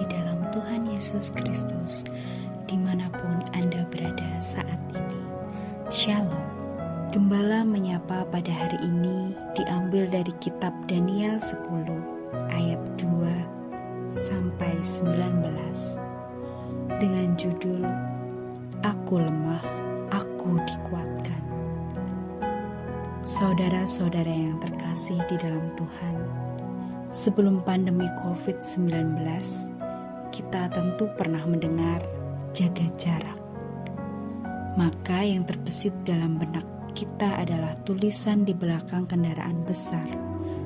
Di dalam Tuhan Yesus Kristus, di mana pun Anda berada saat ini, Shalom. Gembala menyapa pada hari ini diambil dari kitab Daniel 10 ayat 2 sampai 19 dengan judul Aku lemah, aku dikuatkan. Saudara-saudara yang terkasih di dalam Tuhan, sebelum pandemi COVID-19, kita tentu pernah mendengar jaga jarak. Maka yang terbesit dalam benak kita adalah tulisan di belakang kendaraan besar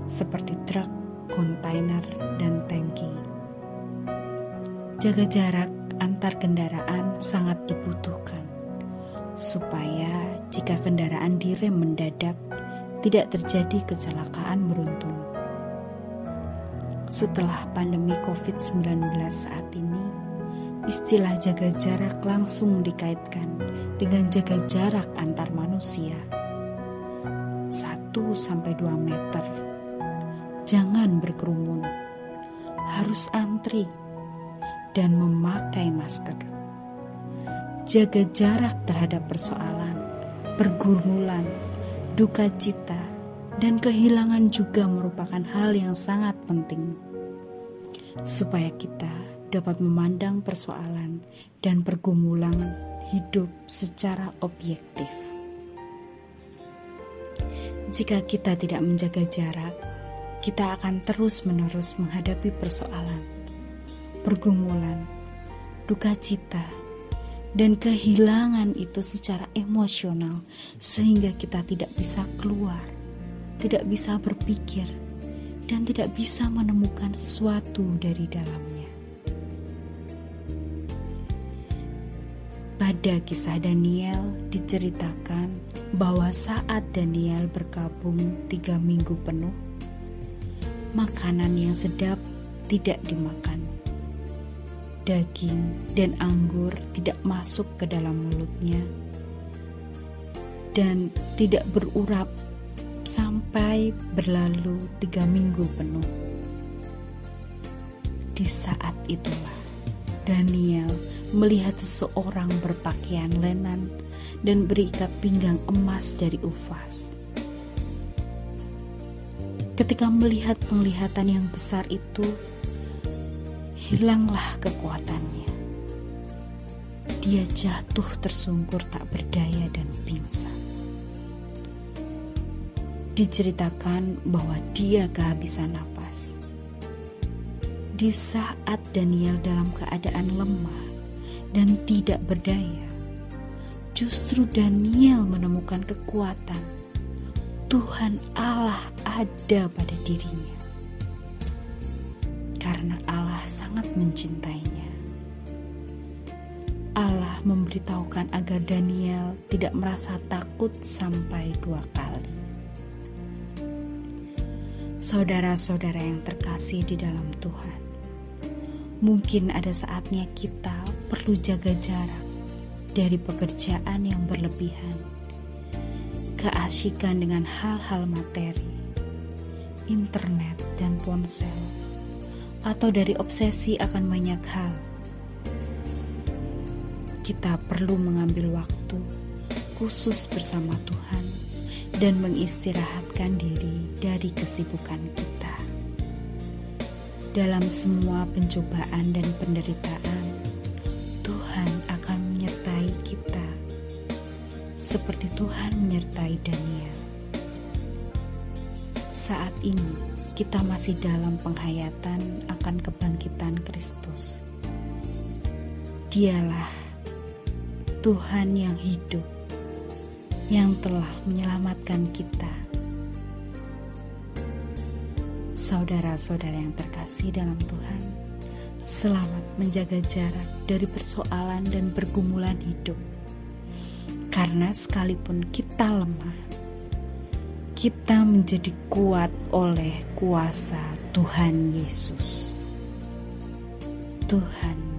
seperti truk, kontainer, dan tangki. Jaga jarak antar kendaraan sangat dibutuhkan supaya jika kendaraan direm mendadak tidak terjadi kecelakaan beruntun. Setelah pandemi COVID-19 saat ini, istilah jaga jarak langsung dikaitkan dengan jaga jarak antar manusia. 1 sampai 2 meter. Jangan berkerumun. Harus antri dan memakai masker. Jaga jarak terhadap persoalan, pergumulan, duka cita, dan kehilangan juga merupakan hal yang sangat penting supaya kita dapat memandang persoalan dan pergumulan hidup secara objektif. Jika kita tidak menjaga jarak, kita akan terus-menerus menghadapi persoalan, pergumulan, duka cita, dan kehilangan itu secara emosional, sehingga kita tidak bisa keluar, tidak bisa berpikir, dan tidak bisa menemukan sesuatu dari dalamnya. Pada kisah Daniel diceritakan bahwa saat Daniel berkabung tiga minggu penuh, makanan yang sedap tidak dimakan. Daging dan anggur tidak masuk ke dalam mulutnya dan tidak berurap sampai berlalu tiga minggu penuh. Di saat itulah Daniel melihat seseorang berpakaian lenan dan berikat pinggang emas dari ufas. Ketika melihat penglihatan yang besar itu, hilanglah kekuatannya. Dia jatuh tersungkur tak berdaya dan pingsan. Diceritakan bahwa dia kehabisan napas. Di saat Daniel dalam keadaan lemah, dan tidak berdaya. Justru Daniel menemukan kekuatan. Tuhan Allah ada pada dirinya. Karena Allah sangat mencintainya. Allah memberitahukan agar Daniel tidak merasa takut sampai dua kali. Saudara-saudara yang terkasih di dalam Tuhan, mungkin ada saatnya kita perlu jaga jarak dari pekerjaan yang berlebihan, keasikan dengan hal-hal materi, internet, dan ponsel, atau dari obsesi akan banyak hal. Kita perlu mengambil waktu khusus bersama Tuhan dan mengistirahatkan diri dari kesibukan kita. Dalam semua pencobaan dan penderitaan, seperti Tuhan menyertai Daniel. Saat ini kita masih dalam penghayatan akan kebangkitan Kristus. Dialah Tuhan yang hidup, yang telah menyelamatkan kita. Saudara-saudara yang terkasih dalam Tuhan, selamat menjaga jarak dari persoalan dan pergumulan hidup karena sekalipun kita lemah, kita menjadi kuat oleh kuasa Tuhan Yesus. Tuhan